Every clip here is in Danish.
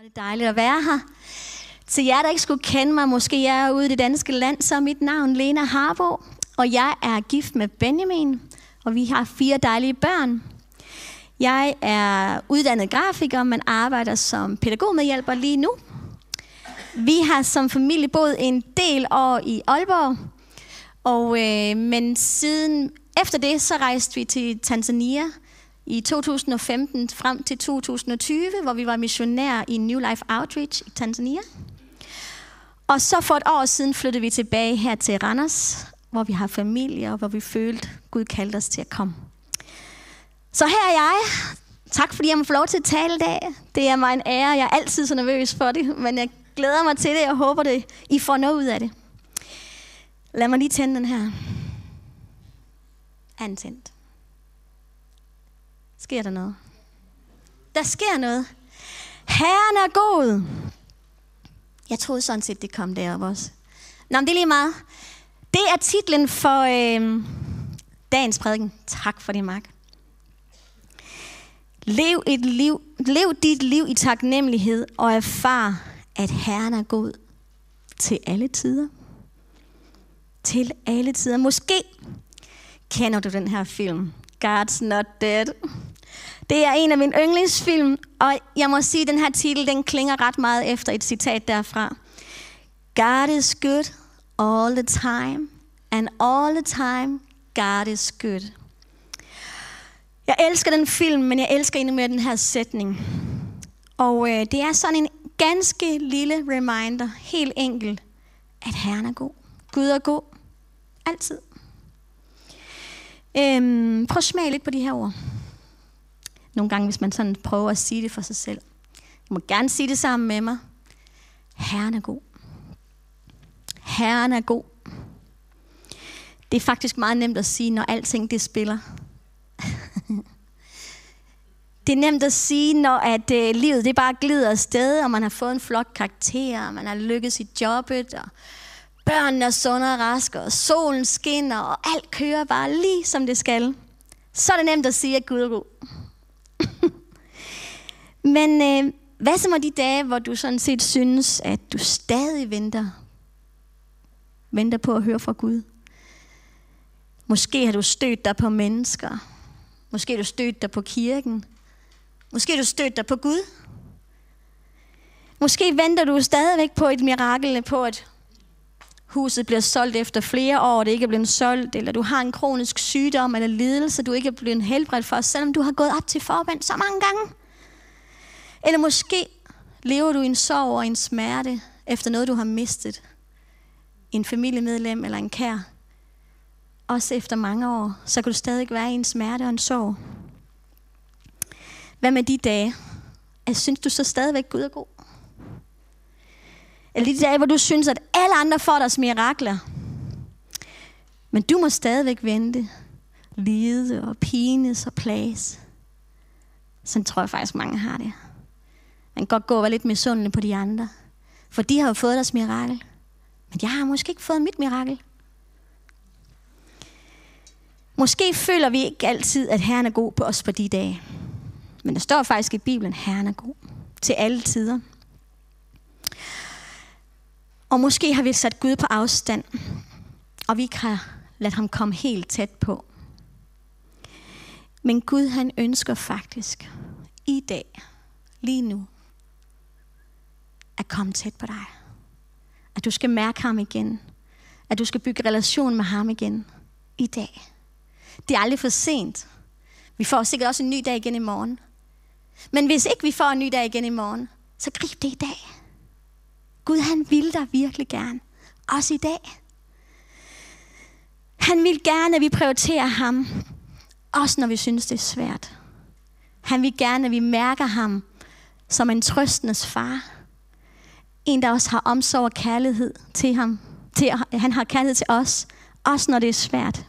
Var det er dejligt at være her. Til jer, der ikke skulle kende mig, måske jeg er ude i det danske land, så er mit navn Lena Harbo, og jeg er gift med Benjamin, og vi har fire dejlige børn. Jeg er uddannet grafiker, men arbejder som pædagogmedhjælper lige nu. Vi har som familie boet en del år i Aalborg, og, øh, men siden efter det, så rejste vi til Tanzania i 2015 frem til 2020, hvor vi var missionær i New Life Outreach i Tanzania. Og så for et år siden flyttede vi tilbage her til Randers, hvor vi har familie, og hvor vi følte, Gud kaldte os til at komme. Så her er jeg. Tak fordi jeg må få lov til at tale i dag. Det er mig en ære. Jeg er altid så nervøs for det, men jeg glæder mig til det. Jeg håber, det I får noget ud af det. Lad mig lige tænde den her. Antændt. Sker der noget? Der sker noget. Herren er god. Jeg troede sådan set, det kom derop også. Nå, men det er lige meget. Det er titlen for øh, dagens prædiken. Tak for det, Mark. Lev, et liv, lev dit liv i taknemmelighed og erfar, at Herren er god til alle tider. Til alle tider. Måske kender du den her film. God's Not Dead. Det er en af mine yndlingsfilm, og jeg må sige, at den her titel, den klinger ret meget efter et citat derfra. God is good all the time, and all the time, God is good. Jeg elsker den film, men jeg elsker endnu mere den her sætning. Og øh, det er sådan en ganske lille reminder, helt enkelt, at Herren er god. Gud er god. Altid. Øhm, prøv at smage lidt på de her ord. Nogle gange, hvis man sådan prøver at sige det for sig selv. Du må gerne sige det sammen med mig. Herren er god. Herren er god. Det er faktisk meget nemt at sige, når alting det spiller. det er nemt at sige, når at, øh, livet det bare glider afsted, og man har fået en flot karakter, og man har lykkes i jobbet, og børnene er sunde og raske, og solen skinner, og alt kører bare lige som det skal. Så er det nemt at sige, at Gud er god. Men øh, hvad så med de dage, hvor du sådan set synes, at du stadig venter? Venter på at høre fra Gud. Måske har du stødt dig på mennesker. Måske har du stødt dig på kirken. Måske har du stødt dig på Gud. Måske venter du stadigvæk på et mirakel, på at huset bliver solgt efter flere år, det ikke er blevet solgt, eller du har en kronisk sygdom eller lidelse, du ikke er blevet helbredt for, selvom du har gået op til forband så mange gange. Eller måske lever du i en sorg og en smerte efter noget, du har mistet. En familiemedlem eller en kær. Også efter mange år, så kan du stadig være i en smerte og en sorg. Hvad med de dage? Altså, synes du så stadigvæk, Gud er god? Eller de dage, hvor du synes, at alle andre får deres mirakler. Men du må stadigvæk vente, lide og pines og plages. Sådan tror jeg faktisk, mange har det. Man kan godt gå og være lidt misundelig på de andre. For de har jo fået deres mirakel. Men jeg har måske ikke fået mit mirakel. Måske føler vi ikke altid, at Herren er god på os på de dage. Men der står faktisk i Bibelen, at Herren er god til alle tider. Og måske har vi sat Gud på afstand, og vi ikke har ladet ham komme helt tæt på. Men Gud han ønsker faktisk i dag, lige nu, at komme tæt på dig. At du skal mærke ham igen. At du skal bygge relation med ham igen i dag. Det er aldrig for sent. Vi får sikkert også en ny dag igen i morgen. Men hvis ikke vi får en ny dag igen i morgen, så grib det i dag. Gud han vil dig virkelig gerne. Også i dag. Han vil gerne, at vi prioriterer ham. Også når vi synes, det er svært. Han vil gerne, at vi mærker ham som en trøstendes far. En, der også har omsorg og kærlighed til ham. Til, han har kærlighed til os. Også når det er svært.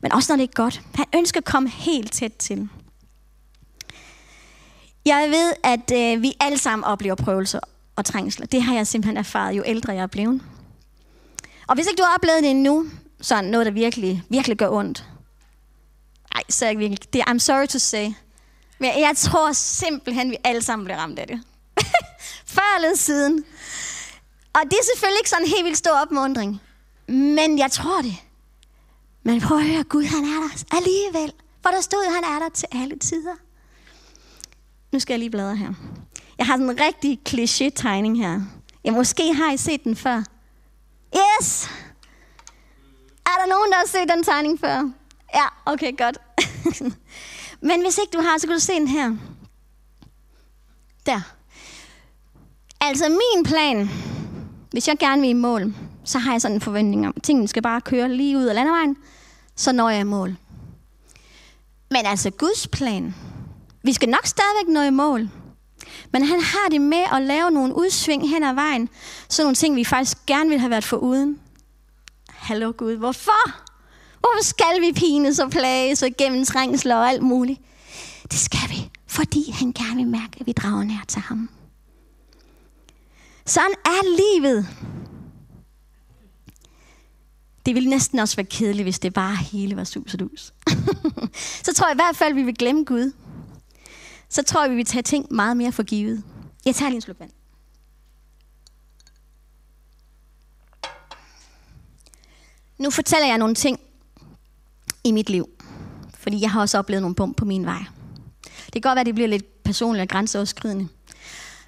Men også når det er godt. Han ønsker at komme helt tæt til. Jeg ved, at øh, vi alle sammen oplever prøvelser og trængsler. Det har jeg simpelthen erfaret, jo ældre jeg er blevet. Og hvis ikke du har oplevet det endnu, så noget, der virkelig, virkelig gør ondt. Nej, så er jeg virkelig, det er, I'm sorry to say. Men jeg tror simpelthen, vi alle sammen bliver ramt af det. Før eller siden. Og det er selvfølgelig ikke sådan en helt vildt stor opmundring. Men jeg tror det. Men prøv at høre, Gud han er der alligevel. For der stod, han er der til alle tider. Nu skal jeg lige bladre her. Jeg har sådan en rigtig kliché-tegning her. Ja, måske har I set den før. Yes! Er der nogen, der har set den tegning før? Ja, okay, godt. Men hvis ikke du har, så kan du se den her. Der. Altså min plan, hvis jeg gerne vil i mål, så har jeg sådan en forventning om, at tingene skal bare køre lige ud af landevejen, så når jeg i mål. Men altså Guds plan, vi skal nok stadigvæk nå i mål. Men han har det med at lave nogle udsving hen ad vejen. Sådan nogle ting, vi faktisk gerne vil have været for uden. Hallo Gud, hvorfor? Hvorfor skal vi pines og plages og gennem trængsler og alt muligt? Det skal vi, fordi han gerne vil mærke, at vi drager nær til ham. Sådan er livet. Det ville næsten også være kedeligt, hvis det bare hele var sus og dus. så tror jeg i hvert fald, vi vil glemme Gud. Så tror jeg, vi vil tage ting meget mere for givet. Jeg tager lige en sluk vand. Nu fortæller jeg nogle ting i mit liv. Fordi jeg har også oplevet nogle bump på min vej. Det kan godt være, at det bliver lidt personligt og grænseoverskridende.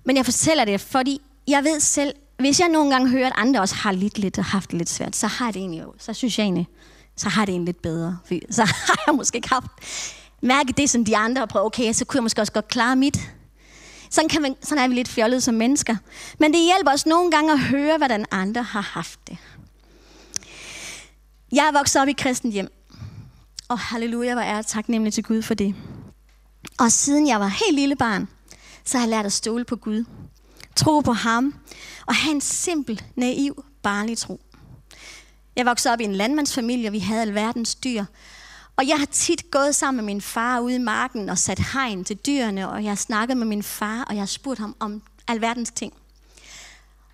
Men jeg fortæller det, fordi jeg ved selv, hvis jeg nogle gange hører, at andre også har lidt lidt og haft det lidt svært, så har det egentlig, så synes jeg egentlig, så har det en lidt bedre. Så har jeg måske ikke haft mærket det, som de andre har prøvet. Okay, så kunne jeg måske også godt klare mit. Sådan, kan man, sådan er vi lidt fjollede som mennesker. Men det hjælper os nogle gange at høre, hvordan andre har haft det. Jeg er vokset op i kristent hjem. Og halleluja, hvor er jeg taknemmelig til Gud for det. Og siden jeg var helt lille barn, så har jeg lært at stole på Gud. Tro på ham. Og have en simpel, naiv, barnlig tro. Jeg voksede op i en landmandsfamilie, og vi havde alverdens dyr. Og jeg har tit gået sammen med min far ude i marken og sat hegn til dyrene, og jeg har snakket med min far, og jeg har spurgt ham om alverdens ting.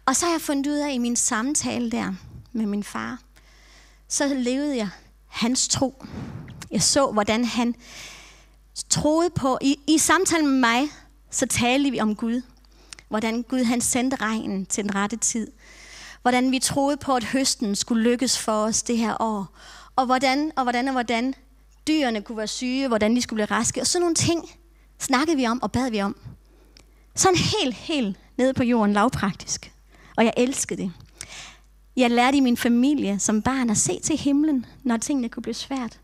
Og så har jeg fundet ud af i min samtale der med min far, så levede jeg hans tro. Jeg så, hvordan han troede på, i, i samtalen med mig, så talte vi om Gud. Hvordan Gud han sendte regnen til den rette tid. Hvordan vi troede på, at høsten skulle lykkes for os det her år. Og hvordan og hvordan og hvordan dyrene kunne være syge, hvordan de skulle blive raske. Og sådan nogle ting snakkede vi om og bad vi om. Sådan helt, helt nede på jorden, lavpraktisk. Og jeg elskede det. Jeg lærte i min familie som barn at se til himlen, når tingene kunne blive svært.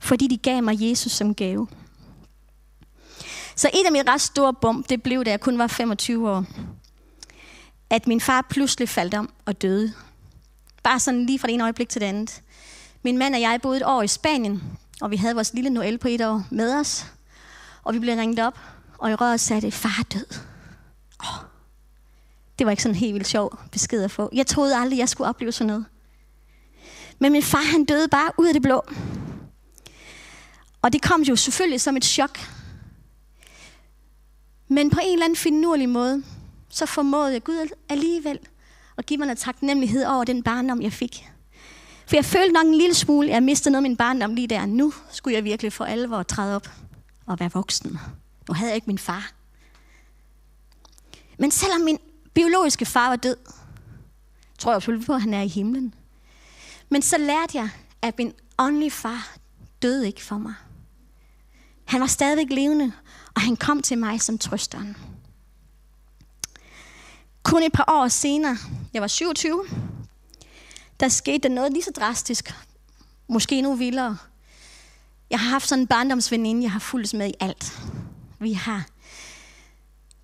Fordi de gav mig Jesus som gave. Så et af mine ret store bump, det blev, da jeg kun var 25 år. At min far pludselig faldt om og døde. Bare sådan lige fra det ene øjeblik til det andet. Min mand og jeg boede et år i Spanien, og vi havde vores lille Noel på et år med os. Og vi blev ringet op, og i røret sagde det, far er død. Oh, det var ikke sådan en helt vildt sjov besked at få. Jeg troede aldrig, jeg skulle opleve sådan noget. Men min far, han døde bare ud af det blå. Og det kom jo selvfølgelig som et chok. Men på en eller anden finurlig måde, så formåede jeg Gud alligevel at give mig en taknemmelighed over den barndom, jeg fik. For jeg følte nok en lille smule, at jeg mistede noget af min barndom lige der. Nu skulle jeg virkelig for alvor træde op og være voksen. Nu havde jeg ikke min far. Men selvom min biologiske far var død, tror jeg selvfølgelig på, at han er i himlen. Men så lærte jeg, at min åndelige far døde ikke for mig. Han var stadigvæk levende, og han kom til mig som trøsteren. Kun et par år senere, jeg var 27, der skete der noget lige så drastisk. Måske endnu vildere. Jeg har haft sådan en barndomsveninde, jeg har fulgt med i alt. Vi har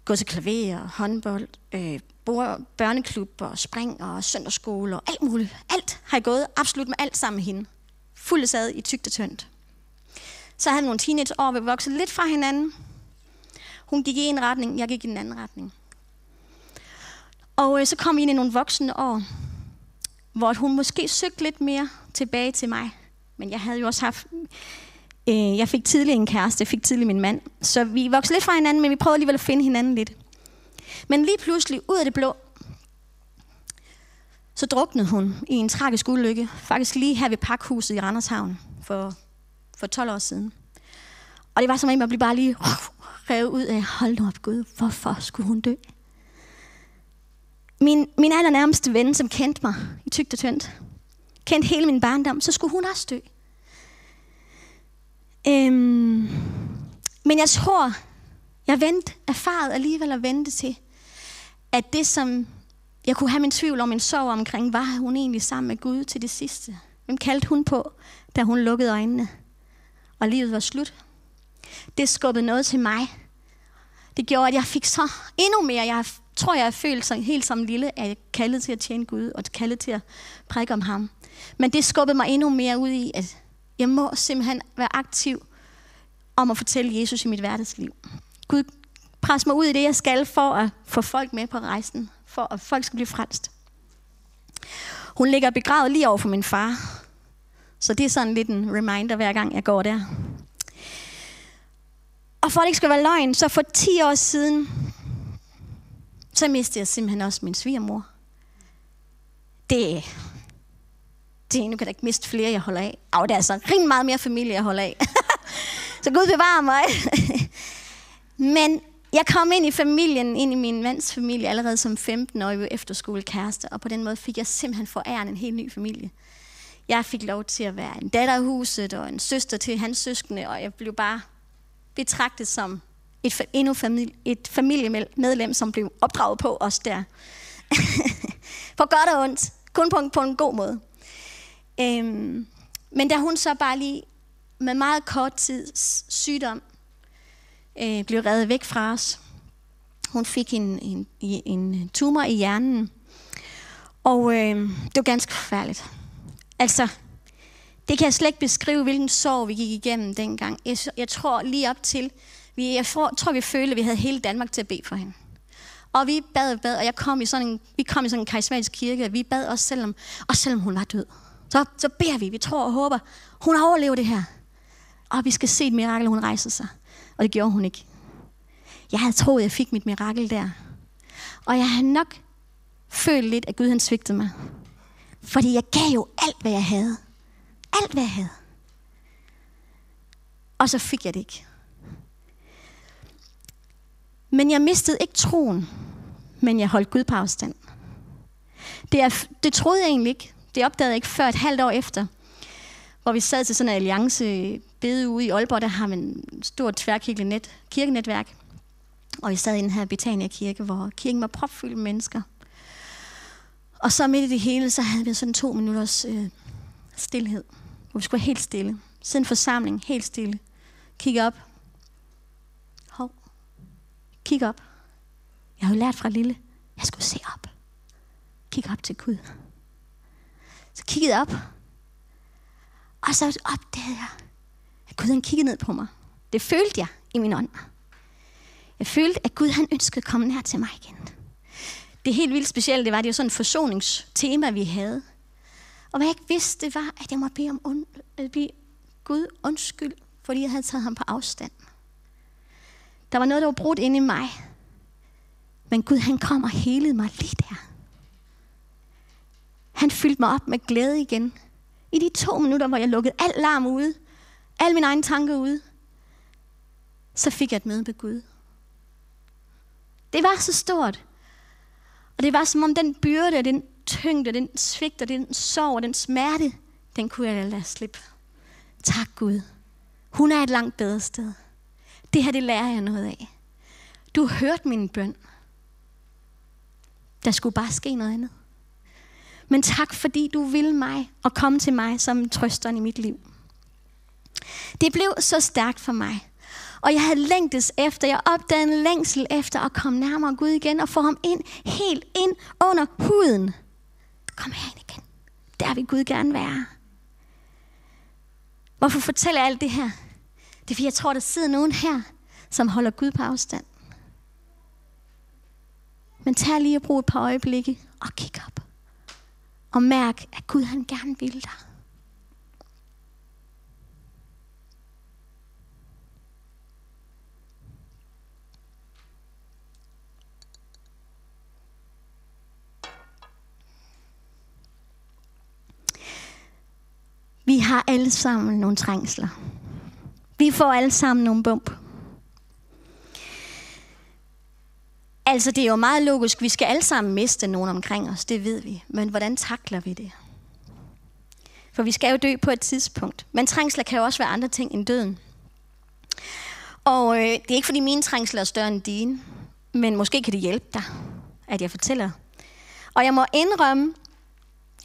gået til klaver, håndbold, øh, børneklub og spring og søndagsskole og alt muligt. Alt har jeg gået absolut med alt sammen med hende. Fuldt sad i tygt og tyndt. Så havde nogle teenageår, vi voksede lidt fra hinanden. Hun gik i en retning, jeg gik i en anden retning. Og øh, så kom vi ind i nogle voksne år, hvor hun måske søgte lidt mere tilbage til mig. Men jeg havde jo også haft... Øh, jeg fik tidlig en kæreste, jeg fik tidlig min mand. Så vi voksede lidt fra hinanden, men vi prøvede alligevel at finde hinanden lidt. Men lige pludselig, ud af det blå, så druknede hun i en tragisk ulykke. Faktisk lige her ved Pakhuset i Randershavn for, for 12 år siden. Og det var som om, jeg blev bare lige uh, revet ud af, hold nu op Gud, hvorfor skulle hun dø? min, min allernærmeste ven, som kendte mig i tygt og tyndt, kendte hele min barndom, så skulle hun også dø. Øhm, men jeg tror, jeg vent, erfaret alligevel at vente til, at det, som jeg kunne have min tvivl om, min sorg omkring, var hun egentlig sammen med Gud til det sidste. Hvem kaldte hun på, da hun lukkede øjnene, og livet var slut? Det skubbede noget til mig. Det gjorde, at jeg fik så endnu mere. Jeg tror, jeg har følt sig helt som lille, at jeg kaldet til at tjene Gud, og kaldet til at prædike om ham. Men det skubbede mig endnu mere ud i, at jeg må simpelthen være aktiv om at fortælle Jesus i mit hverdagsliv. Gud, pres mig ud i det, jeg skal, for at få folk med på rejsen. For at folk skal blive frelst. Hun ligger begravet lige over for min far. Så det er sådan lidt en reminder, hver gang jeg går der. Og for at det ikke skal være løgn, så for 10 år siden, så mistede jeg simpelthen også min svigermor. Det, det nu kan jeg ikke miste flere, jeg holder af. Og der er altså rimelig meget mere familie, jeg holder af. så Gud bevarer mig. Men jeg kom ind i familien, ind i min mands familie, allerede som 15-årig efterskolekæreste, og på den måde fik jeg simpelthen foræren en helt ny familie. Jeg fik lov til at være en datter i huset, og en søster til hans søskende, og jeg blev bare betragtet som et, endnu familie, et familiemedlem, som blev opdraget på os der. på godt og ondt. Kun på en, på en god måde. Øhm, men da hun så bare lige med meget kort tids sygdom øh, blev reddet væk fra os. Hun fik en, en, en tumor i hjernen. Og øh, det var ganske forfærdeligt. Altså, det kan jeg slet ikke beskrive, hvilken sorg vi gik igennem dengang. Jeg, jeg tror lige op til, vi, jeg for, tror, vi følte, at vi havde hele Danmark til at bede for hende. Og vi bad og bad, og jeg kom i sådan en, vi kom i sådan en karismatisk kirke, og vi bad også selvom, og selvom hun var død. Så, så beder vi, vi tror og håber, hun overlever det her. Og vi skal se et mirakel, hun rejser sig. Og det gjorde hun ikke. Jeg havde troet, jeg fik mit mirakel der. Og jeg havde nok følt lidt, at Gud han svigtede mig. Fordi jeg gav jo alt, hvad jeg havde. Alt, hvad jeg havde. Og så fik jeg det ikke. Men jeg mistede ikke troen, men jeg holdt Gud på afstand. Det, er, det troede jeg egentlig ikke. Det opdagede jeg ikke før et halvt år efter, hvor vi sad til sådan en alliance bede ude i Aalborg, der har man en stort tværkirkeligt net, kirkenetværk. Og vi sad i den her Betania Kirke, hvor kirken var propfyldt med mennesker. Og så midt i det hele, så havde vi sådan to minutters øh, stillhed, hvor vi skulle være helt stille. Siden forsamling, helt stille. Kig op. Hov. Kig op. Jeg har jo lært fra lille, jeg skulle se op. Kig op til Gud. Så kiggede jeg op. Og så opdagede jeg, at Gud han kiggede ned på mig. Det følte jeg i min ånd. Jeg følte, at Gud han ønskede at komme nær til mig igen. Det helt vildt specielle, det var, det var sådan et forsoningstema, vi havde. Og hvad jeg ikke vidste, det var, at jeg måtte bede, om und, øh, bede Gud undskyld, fordi jeg havde taget ham på afstand. Der var noget, der var brudt inde i mig. Men Gud, han kom og helede mig lige der. Han fyldte mig op med glæde igen. I de to minutter, hvor jeg lukkede al larm ude, alle mine egne tanker ude, så fik jeg et møde med Gud. Det var så stort. Og det var som om den byrde, den tyngde, den svigt, og den sorg, og den smerte, den kunne jeg lade slippe. Tak Gud. Hun er et langt bedre sted. Det her, det lærer jeg noget af. Du har hørt min bøn. Der skulle bare ske noget andet. Men tak, fordi du vil mig og komme til mig som trøsteren i mit liv. Det blev så stærkt for mig. Og jeg havde længtes efter, jeg opdagede en længsel efter at komme nærmere Gud igen og få ham ind, helt ind under huden. Kom her ind igen. Der vil Gud gerne være. Hvorfor fortæller jeg alt det her? Det er fordi, jeg tror, der sidder nogen her, som holder Gud på afstand. Men tag lige og brug et par øjeblikke og kig op. Og mærk, at Gud han gerne vil dig. Vi har alle sammen nogle trængsler. Vi får alle sammen nogle bump. Altså, det er jo meget logisk. Vi skal alle sammen miste nogen omkring os, det ved vi. Men hvordan takler vi det? For vi skal jo dø på et tidspunkt. Men trængsler kan jo også være andre ting end døden. Og øh, det er ikke, fordi mine trængsler er større end dine. Men måske kan det hjælpe dig, at jeg fortæller. Og jeg må indrømme,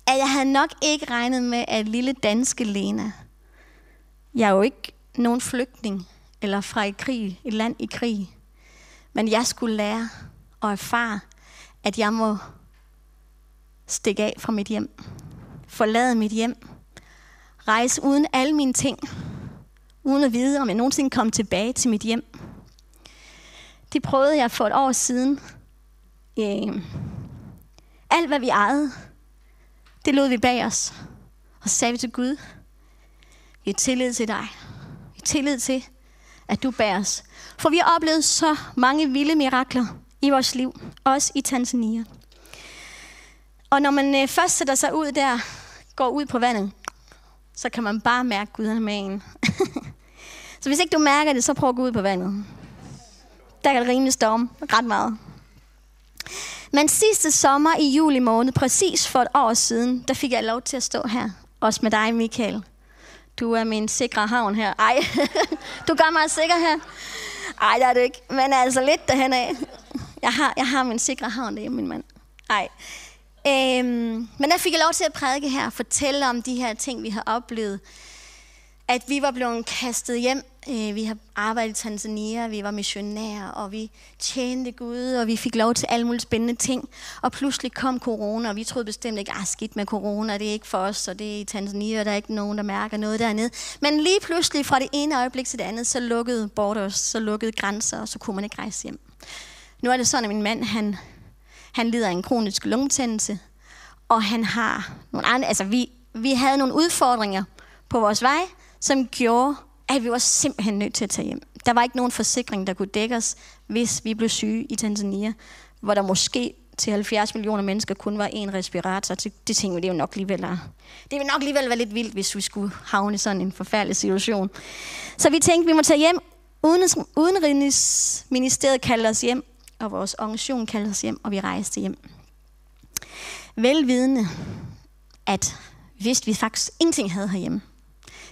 at jeg havde nok ikke regnet med, at lille danske Lena, jeg er jo ikke nogen flygtning, eller fra et krig, et land i krig, men jeg skulle lære og erfare, at jeg må stikke af fra mit hjem. Forlade mit hjem. Rejse uden alle mine ting. Uden at vide, om jeg nogensinde kom tilbage til mit hjem. Det prøvede jeg for et år siden. Øh, alt, hvad vi ejede, det lod vi bag os. Og så sagde vi til Gud, vi har tillid til dig. Vi har tillid til, at du bærer os. For vi har oplevet så mange vilde mirakler i vores liv, også i Tanzania. Og når man øh, først sætter sig ud der, går ud på vandet, så kan man bare mærke, Gud er med en. så hvis ikke du mærker det, så prøv at gå ud på vandet. Der kan det rimelig storm ret meget. Men sidste sommer i juli måned, præcis for et år siden, der fik jeg lov til at stå her. Også med dig, Michael. Du er min sikre havn her. Ej, du gør mig sikker her. Ej, det er du ikke. Men altså lidt derhen af. Jeg har, jeg har min sikre havn derhjemme, min mand. Ej. Øhm, men der fik jeg lov til at prædike her og fortælle om de her ting, vi har oplevet. At vi var blevet kastet hjem. Øh, vi har arbejdet i Tanzania, vi var missionærer, og vi tjente Gud, og vi fik lov til alle mulige spændende ting. Og pludselig kom corona, og vi troede bestemt ikke, ah skidt med corona, det er ikke for os, og det er i Tanzania, og der er ikke nogen, der mærker noget dernede. Men lige pludselig fra det ene øjeblik til det andet, så lukkede borders, så lukkede grænser, og så kunne man ikke rejse hjem. Nu er det sådan, at min mand, han, han lider af en kronisk lungetændelse, og han har nogle andre, altså vi, vi havde nogle udfordringer på vores vej, som gjorde, at vi var simpelthen nødt til at tage hjem. Der var ikke nogen forsikring, der kunne dække os, hvis vi blev syge i Tanzania, hvor der måske til 70 millioner mennesker kun var én respirator. Det, det tænkte vi, det er jo nok alligevel, det ville nok alligevel være lidt vildt, hvis vi skulle havne i sådan en forfærdelig situation. Så vi tænkte, vi må tage hjem. Udenrigsministeriet kaldte os hjem, og vores organisation kaldte os hjem, og vi rejste hjem. Velvidende, at hvis vi faktisk ingenting havde herhjemme,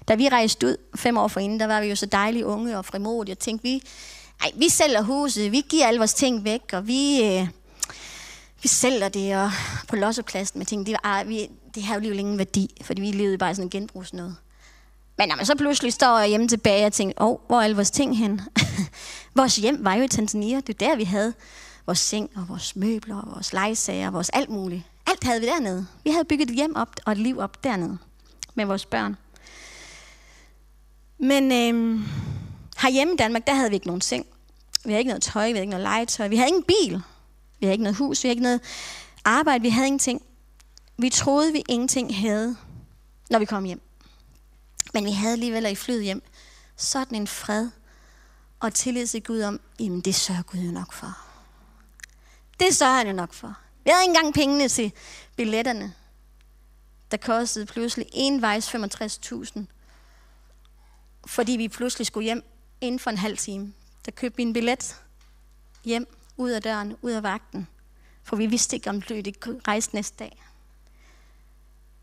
da vi rejste ud fem år forinden, der var vi jo så dejlige unge og frimodige, og tænkte, vi, ej, vi sælger huset, vi giver alle vores ting væk, og vi, øh, vi sælger det og på lossepladsen. Men ting. det, var, vi, det har jo lige ingen værdi, fordi vi levede bare sådan en genbrugsnød. Men når man så pludselig står hjemme tilbage og tænker, åh, oh, hvor er alle vores ting hen? vores hjem var jo i Tanzania, det er der, vi havde vores seng og vores møbler og vores legesager og vores alt muligt. Alt havde vi dernede. Vi havde bygget et hjem op og et liv op dernede med vores børn. Men øh, herhjemme i Danmark, der havde vi ikke nogen seng. Vi havde ikke noget tøj, vi havde ikke noget legetøj. Vi havde ingen bil. Vi havde ikke noget hus, vi havde ikke noget arbejde, vi havde ingenting. Vi troede, vi ingenting havde, når vi kom hjem. Men vi havde alligevel i flyet hjem sådan en fred og tillid til Gud om, jamen det sørger Gud jo nok for. Det sørger han jo nok for. Vi havde ikke engang pengene til billetterne, der kostede pludselig envejs 65.000 fordi vi pludselig skulle hjem inden for en halv time. Der købte vi en billet hjem, ud af døren, ud af vagten. For vi vidste ikke, om det kunne rejse næste dag.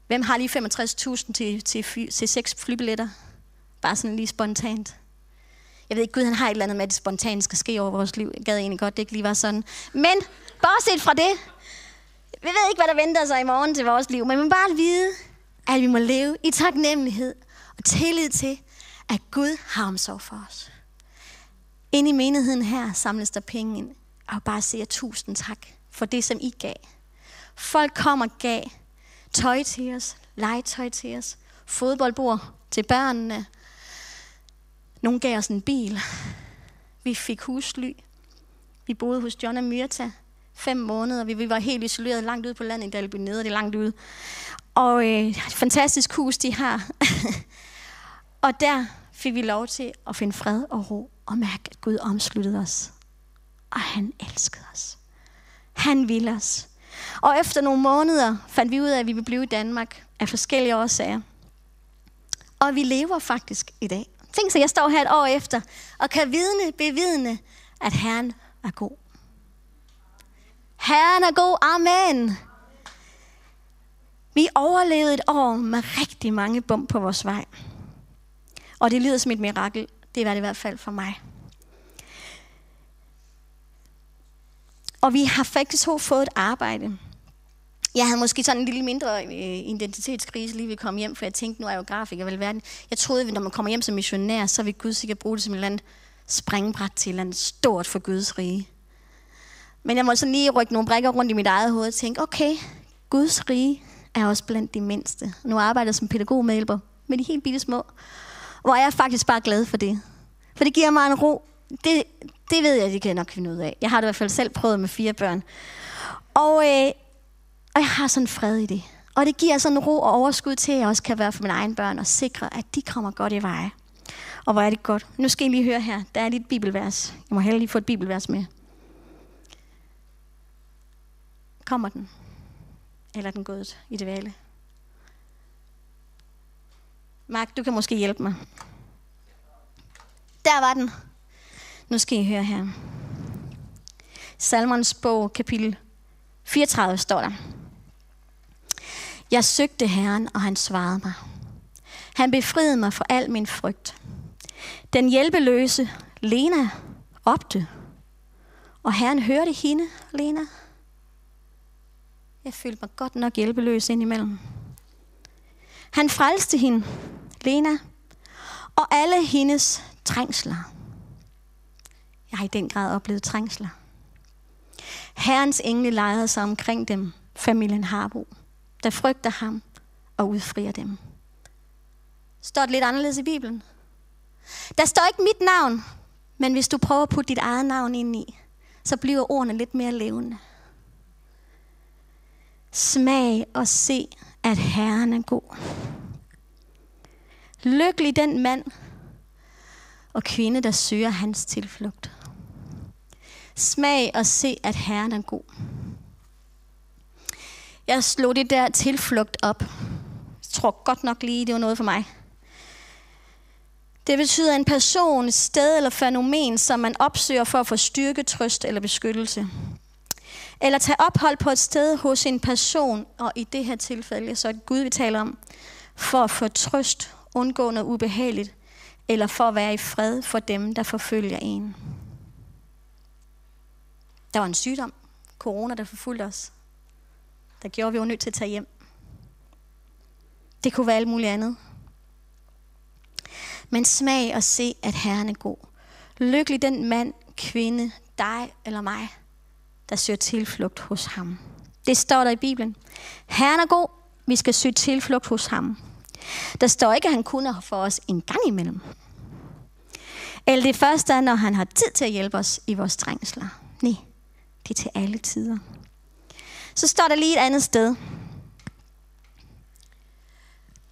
Hvem har lige 65.000 til, til, fly, til seks flybilletter? Bare sådan lige spontant. Jeg ved ikke, Gud han har et eller andet med, at det spontant skal ske over vores liv. Jeg gad egentlig godt, det ikke lige var sådan. Men bortset fra det, vi ved ikke, hvad der venter sig i morgen til vores liv, men vi må bare vide, at vi må leve i taknemmelighed og tillid til, at Gud har omsorg for os. Ind i menigheden her samles der penge ind, og bare siger tusind tak for det, som I gav. Folk kommer og gav tøj til os, legetøj til os, fodboldbord til børnene. Nogle gav os en bil. Vi fik husly. Vi boede hos John og Myrta fem måneder. Vi, vi var helt isoleret langt ude på landet i Dalby nede, det er langt ude. Og øh, et fantastisk hus, de har. og der fik vi lov til at finde fred og ro og mærke, at Gud omsluttede os. Og han elskede os. Han ville os. Og efter nogle måneder fandt vi ud af, at vi ville blive i Danmark af forskellige årsager. Og vi lever faktisk i dag. Tænk så, jeg står her et år efter og kan vidne, bevidne, at Herren er god. Herren er god. Amen. Vi overlevede et år med rigtig mange bump på vores vej. Og det lyder som et mirakel. Det var det i hvert fald for mig. Og vi har faktisk fået et arbejde. Jeg havde måske sådan en lille mindre øh, identitetskrise lige ved at komme hjem, for jeg tænkte, nu er jeg jo grafiker vel verden. Jeg troede, at når man kommer hjem som missionær, så vil Gud sikkert bruge det som et eller andet springbræt til et eller andet stort for Guds rige. Men jeg må så lige rykke nogle brækker rundt i mit eget hoved og tænke, okay, Guds rige er også blandt de mindste. Nu arbejder jeg som pædagogmedhjælper med de helt bitte små, hvor jeg er faktisk bare glad for det. For det giver mig en ro. Det, det ved jeg, det kan jeg nok finde ud af. Jeg har det i hvert fald selv prøvet med fire børn. Og, øh, og jeg har sådan fred i det. Og det giver sådan ro og overskud til, at jeg også kan være for mine egne børn og sikre, at de kommer godt i veje. Og hvor er det godt. Nu skal I lige høre her. Der er lidt bibelvers. Jeg må hellere lige få et bibelvers med. Kommer den? Eller er den gået i det vale? Mark, du kan måske hjælpe mig. Der var den. Nu skal I høre her. Salmons bog, kapitel 34, står der. Jeg søgte Herren, og han svarede mig. Han befriede mig fra al min frygt. Den hjælpeløse Lena råbte, og Herren hørte hende, Lena. Jeg følte mig godt nok hjælpeløs indimellem. Han frelste hende, Lena, og alle hendes trængsler. Jeg har i den grad oplevet trængsler. Herrens engle lejede sig omkring dem, familien Harbo, der frygter ham og udfrier dem. Står det lidt anderledes i Bibelen? Der står ikke mit navn, men hvis du prøver at putte dit eget navn ind i, så bliver ordene lidt mere levende. Smag og se, at Herren er god. Lykkelig den mand og kvinde, der søger hans tilflugt. Smag og se, at Herren er god. Jeg slog det der tilflugt op. Jeg tror godt nok lige, det var noget for mig. Det betyder en person, et sted eller fænomen, som man opsøger for at få styrke, trøst eller beskyttelse. Eller tage ophold på et sted hos en person, og i det her tilfælde, så er det Gud, vi taler om, for at få trøst, undgå noget ubehageligt, eller for at være i fred for dem, der forfølger en. Der var en sygdom, corona, der forfulgte os. Der gjorde, vi jo nødt til at tage hjem. Det kunne være alt muligt andet. Men smag og se, at Herren er god. Lykkelig den mand, kvinde, dig eller mig, der søger tilflugt hos ham. Det står der i Bibelen. Herren er god, vi skal søge tilflugt hos ham. Der står ikke, at han kun er for os en gang imellem. Eller det første er, når han har tid til at hjælpe os i vores trængsler. Nej, det er til alle tider. Så står der lige et andet sted.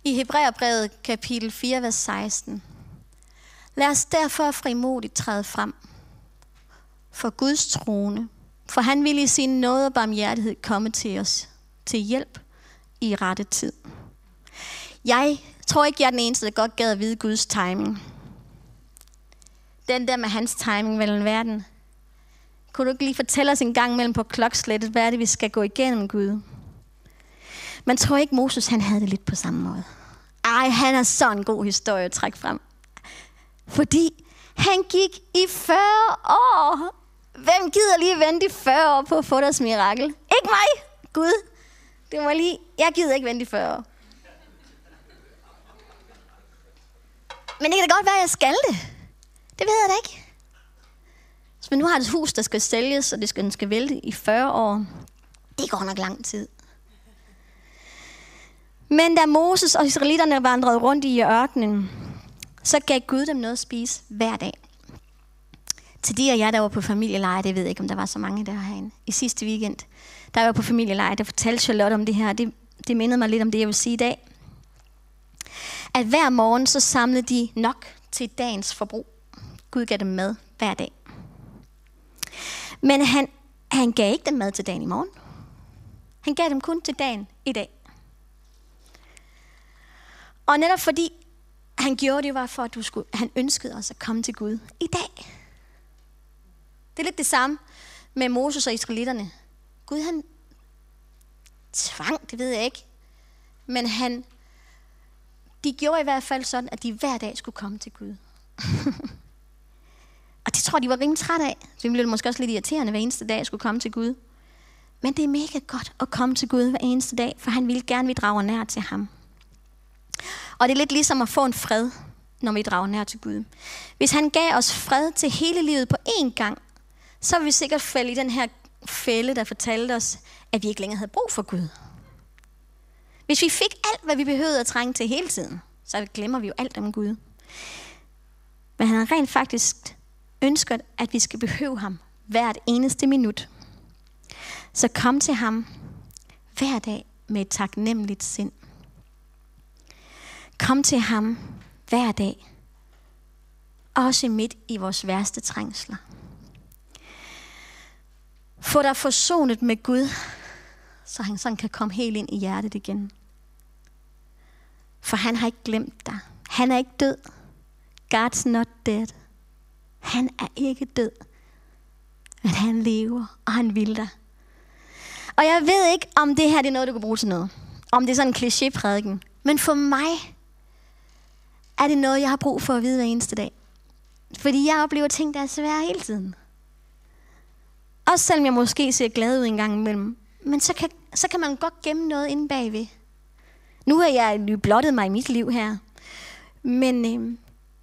I Hebræerbrevet kapitel 4, vers 16. Lad os derfor frimodigt træde frem for Guds trone, for han vil i sin nåde og barmhjertighed komme til os til hjælp i rette tid. Jeg tror ikke, jeg er den eneste, der godt gad at vide Guds timing. Den der med hans timing mellem verden. Kunne du ikke lige fortælle os en gang mellem på klokslættet, hvad er det, vi skal gå igennem, Gud? Man tror ikke, Moses han havde det lidt på samme måde. Ej, han er sådan en god historie at trække frem. Fordi han gik i 40 år. Hvem gider lige vente i 40 år på at få deres mirakel? Ikke mig, Gud. Det var lige, jeg gider ikke vente i 40 år. Men det kan da godt være, at jeg skal det. Det ved jeg da ikke. Så nu har et hus, der skal sælges, og det skal, den skal vælte i 40 år. Det går nok lang tid. Men da Moses og israelitterne vandrede rundt i ørkenen, så gav Gud dem noget at spise hver dag. Til de og jeg, der var på familieleje, det ved jeg ikke, om der var så mange der herinde. I sidste weekend, der var på familieleje, der fortalte Charlotte om det her. Det, det mindede mig lidt om det, jeg vil sige i dag at hver morgen så samlede de nok til dagens forbrug. Gud gav dem mad hver dag. Men han, han gav ikke dem mad til dagen i morgen. Han gav dem kun til dagen i dag. Og netop fordi han gjorde det, var for, at du skulle, han ønskede os at komme til Gud i dag. Det er lidt det samme med Moses og israelitterne. Gud han tvang, det ved jeg ikke. Men han, de gjorde i hvert fald sådan, at de hver dag skulle komme til Gud. og det tror de var rimelig træt af. Så det blev måske også lidt irriterende hver eneste dag, skulle komme til Gud. Men det er mega godt at komme til Gud hver eneste dag, for han vil gerne, at vi drager nær til ham. Og det er lidt ligesom at få en fred, når vi drager nær til Gud. Hvis han gav os fred til hele livet på én gang, så ville vi sikkert falde i den her fælde, der fortalte os, at vi ikke længere havde brug for Gud. Hvis vi fik alt, hvad vi behøvede at trænge til hele tiden, så glemmer vi jo alt om Gud. Men han har rent faktisk ønsket, at vi skal behøve ham hvert eneste minut. Så kom til ham hver dag med et taknemmeligt sind. Kom til ham hver dag. Også midt i vores værste trængsler. Få dig forsonet med Gud, så han sådan kan komme helt ind i hjertet igen. For han har ikke glemt dig. Han er ikke død. God's not dead. Han er ikke død. Men han lever, og han vil dig. Og jeg ved ikke, om det her det er noget, du kan bruge til noget. Om det er sådan en klichéprædiken. Men for mig er det noget, jeg har brug for at vide hver eneste dag. Fordi jeg oplever ting, der er svære hele tiden. Også selvom jeg måske ser glad ud en gang imellem. Men så kan, så kan man godt gemme noget inde bagved. Nu har jeg nyblottet mig i mit liv her. Men øh,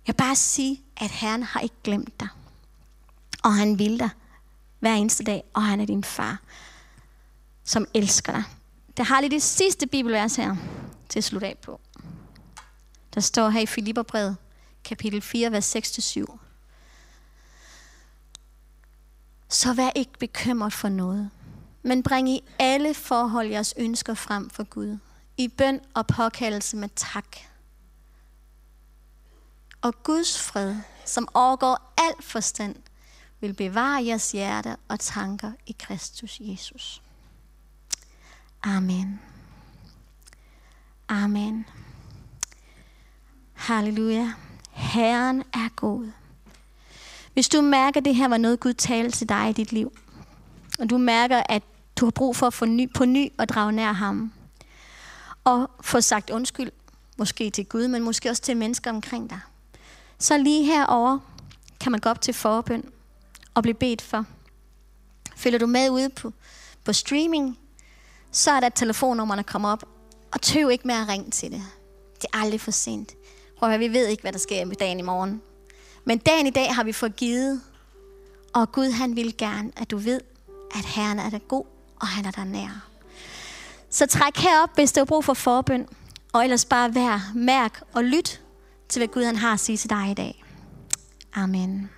jeg vil bare sige, at Herren har ikke glemt dig. Og han vil dig hver eneste dag. Og han er din far, som elsker dig. Der har lige det sidste bibelvers her til at slutte af på. Der står her i Filipperbrevet, kapitel 4, vers 6-7. Så vær ikke bekymret for noget, men bring i alle forhold jeres ønsker frem for Gud. I bøn og påkaldelse med tak. Og Guds fred, som overgår al forstand, vil bevare jeres hjerte og tanker i Kristus Jesus. Amen. Amen. Halleluja. Herren er god. Hvis du mærker, at det her var noget, Gud talte til dig i dit liv, og du mærker, at du har brug for at få ny, på ny og drage nær ham, og få sagt undskyld, måske til Gud, men måske også til mennesker omkring dig, så lige herover kan man gå op til forbøn og blive bedt for. Følger du med ude på, på streaming, så er der telefonnummerne kommer op, og tøv ikke med at ringe til det. Det er aldrig for sent. Prøv at vi ved ikke, hvad der sker med dagen i morgen. Men dagen i dag har vi forgivet, og Gud han vil gerne, at du ved, at Herren er der god, og han er der nær. Så træk herop, hvis du har brug for forbøn, og ellers bare vær, mærk og lyt til, hvad Gud han har at sige til dig i dag. Amen.